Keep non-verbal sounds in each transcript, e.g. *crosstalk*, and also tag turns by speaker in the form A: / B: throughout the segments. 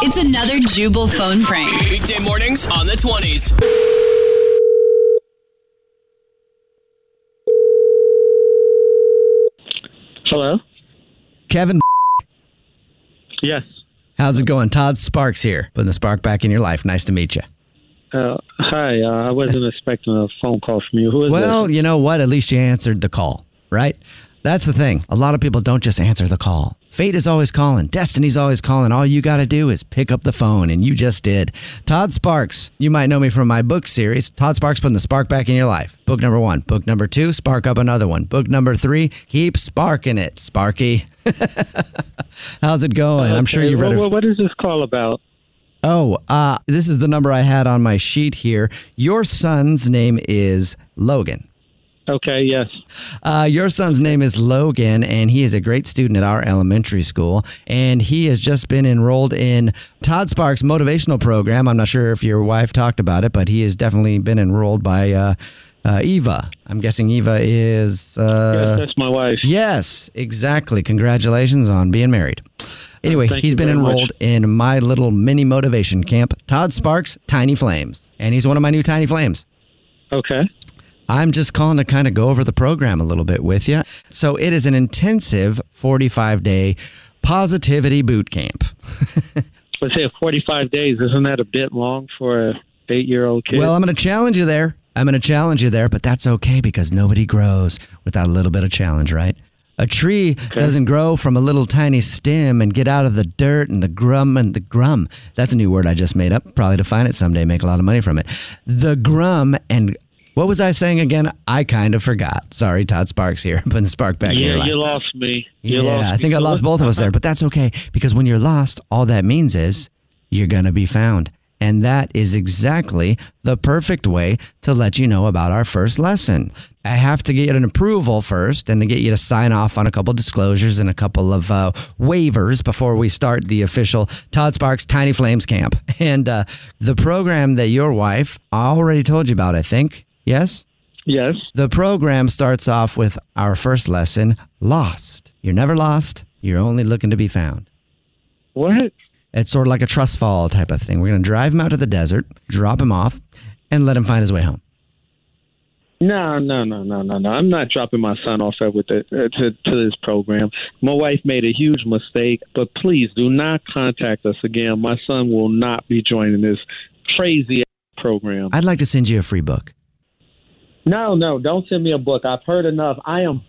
A: It's another Jubal phone prank.
B: Weekday mornings on the 20s.
C: Hello?
D: Kevin,
C: Yes.
D: how's it going? Todd Sparks here, putting the spark back in your life. Nice to meet you.
C: Uh, hi. Uh, I wasn't *laughs* expecting a phone call from you. Who is
D: Well,
C: this?
D: you know what? At least you answered the call, right? That's the thing. A lot of people don't just answer the call. Fate is always calling. Destiny's always calling. All you got to do is pick up the phone, and you just did. Todd Sparks. You might know me from my book series. Todd Sparks putting the spark back in your life. Book number one. Book number two, spark up another one. Book number three, keep sparking it, Sparky. *laughs* How's it going? I'm sure you've read
C: well,
D: it.
C: well, What is this call about?
D: Oh, uh, this is the number I had on my sheet here. Your son's name is Logan.
C: Okay, yes.
D: Uh, your son's name is Logan, and he is a great student at our elementary school. And he has just been enrolled in Todd Sparks' motivational program. I'm not sure if your wife talked about it, but he has definitely been enrolled by uh, uh, Eva. I'm guessing Eva is. Uh,
C: yes, that's my wife.
D: Yes, exactly. Congratulations on being married. Anyway,
C: Thank
D: he's been
C: very much.
D: enrolled in my little mini motivation camp, Todd Sparks Tiny Flames. And he's one of my new Tiny Flames.
C: Okay.
D: I'm just calling to kind of go over the program a little bit with you. So it is an intensive 45 day positivity boot camp. *laughs*
C: Let's say 45 days. Isn't that a bit long for a eight-year-old kid?
D: Well, I'm going to challenge you there. I'm going to challenge you there, but that's okay because nobody grows without a little bit of challenge, right? A tree doesn't grow from a little tiny stem and get out of the dirt and the grum and the grum. That's a new word I just made up. Probably define it someday, make a lot of money from it. The grum and what was I saying again? I kind of forgot. Sorry, Todd Sparks here. *laughs* Putting the spark back in your
C: yeah, you lost me. You
D: yeah,
C: lost
D: I
C: me.
D: think I lost both of us there, but that's okay because when you're lost, all that means is you're going to be found. And that is exactly the perfect way to let you know about our first lesson. I have to get an approval first and to get you to sign off on a couple disclosures and a couple of uh, waivers before we start the official Todd Sparks Tiny Flames Camp. *laughs* And uh, the program that your wife already told you about, I think. Yes?
C: Yes.
D: The program starts off with our first lesson Lost. You're never lost, you're only looking to be found.
C: What?
D: It's sort of like a trust fall type of thing. We're going to drive him out to the desert, drop him off, and let him find his way home.
C: No, no, no, no, no, no. I'm not dropping my son off with it uh, to to this program. My wife made a huge mistake, but please do not contact us again. My son will not be joining this crazy program.
D: I'd like to send you a free book.
C: No, no, don't send me a book. I've heard enough. I am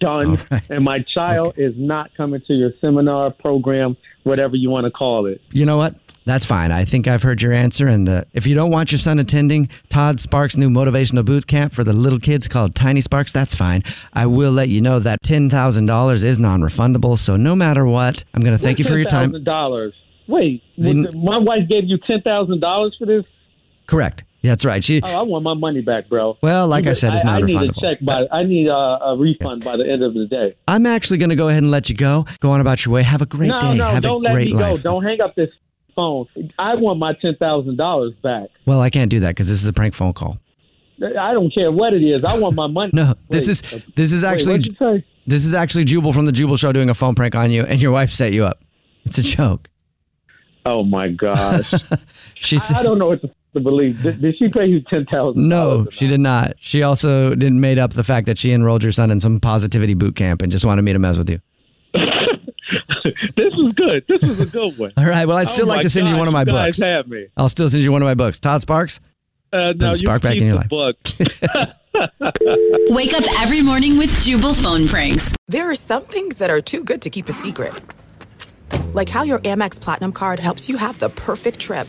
C: done, and my child is not coming to your seminar program, whatever you want to call it.
D: You know what? That's fine. I think I've heard your answer. And uh, if you don't want your son attending Todd Sparks' new motivational boot camp for the little kids called Tiny Sparks, that's fine. I will let you know that $10,000 is non refundable. So no matter what, I'm going to thank you for your time.
C: $10,000. Wait,
D: The-
C: my wife gave you ten thousand dollars for this?
D: Correct. That's right. She.
C: Oh, I want my money back, bro.
D: Well, like I said, it's not
C: I, I need a check by. I need a, a refund by the end of the day.
D: I'm actually going to go ahead and let you go. Go on about your way. Have a great
C: no,
D: day.
C: no,
D: Have
C: don't
D: a
C: let
D: great
C: me
D: life.
C: go. Don't hang up this phone. I want my ten thousand dollars back.
D: Well, I can't do that because this is a prank phone call.
C: I don't care what it is. I want my money. *laughs*
D: No, this
C: Wait,
D: is this is
C: wait,
D: actually
C: what'd you say?
D: this is actually Jubal from the Jubal Show doing a phone prank on you, and your wife set you up. It's a joke.
C: Oh my gosh! *laughs*
D: She
C: I, I don't know what to, to believe. Did, did she pay you ten thousand?
D: No, she did not. She also didn't made up the fact that she enrolled your son in some positivity boot camp and just wanted me to mess with you. *laughs*
C: this is good. This is a good one.
D: All right. Well, I'd still
C: Oh
D: like to send you one of my
C: you guys
D: books.
C: have me.
D: I'll still send you one of my books. Todd Sparks.
C: Uh, no,
D: a
C: you
D: spark back
C: keep
D: in your
C: the
D: life.
C: book. *laughs*
A: Wake up every morning with Jubal phone pranks.
E: There are some things that are too good to keep a secret. Like how your Amex Platinum card helps you have the perfect trip.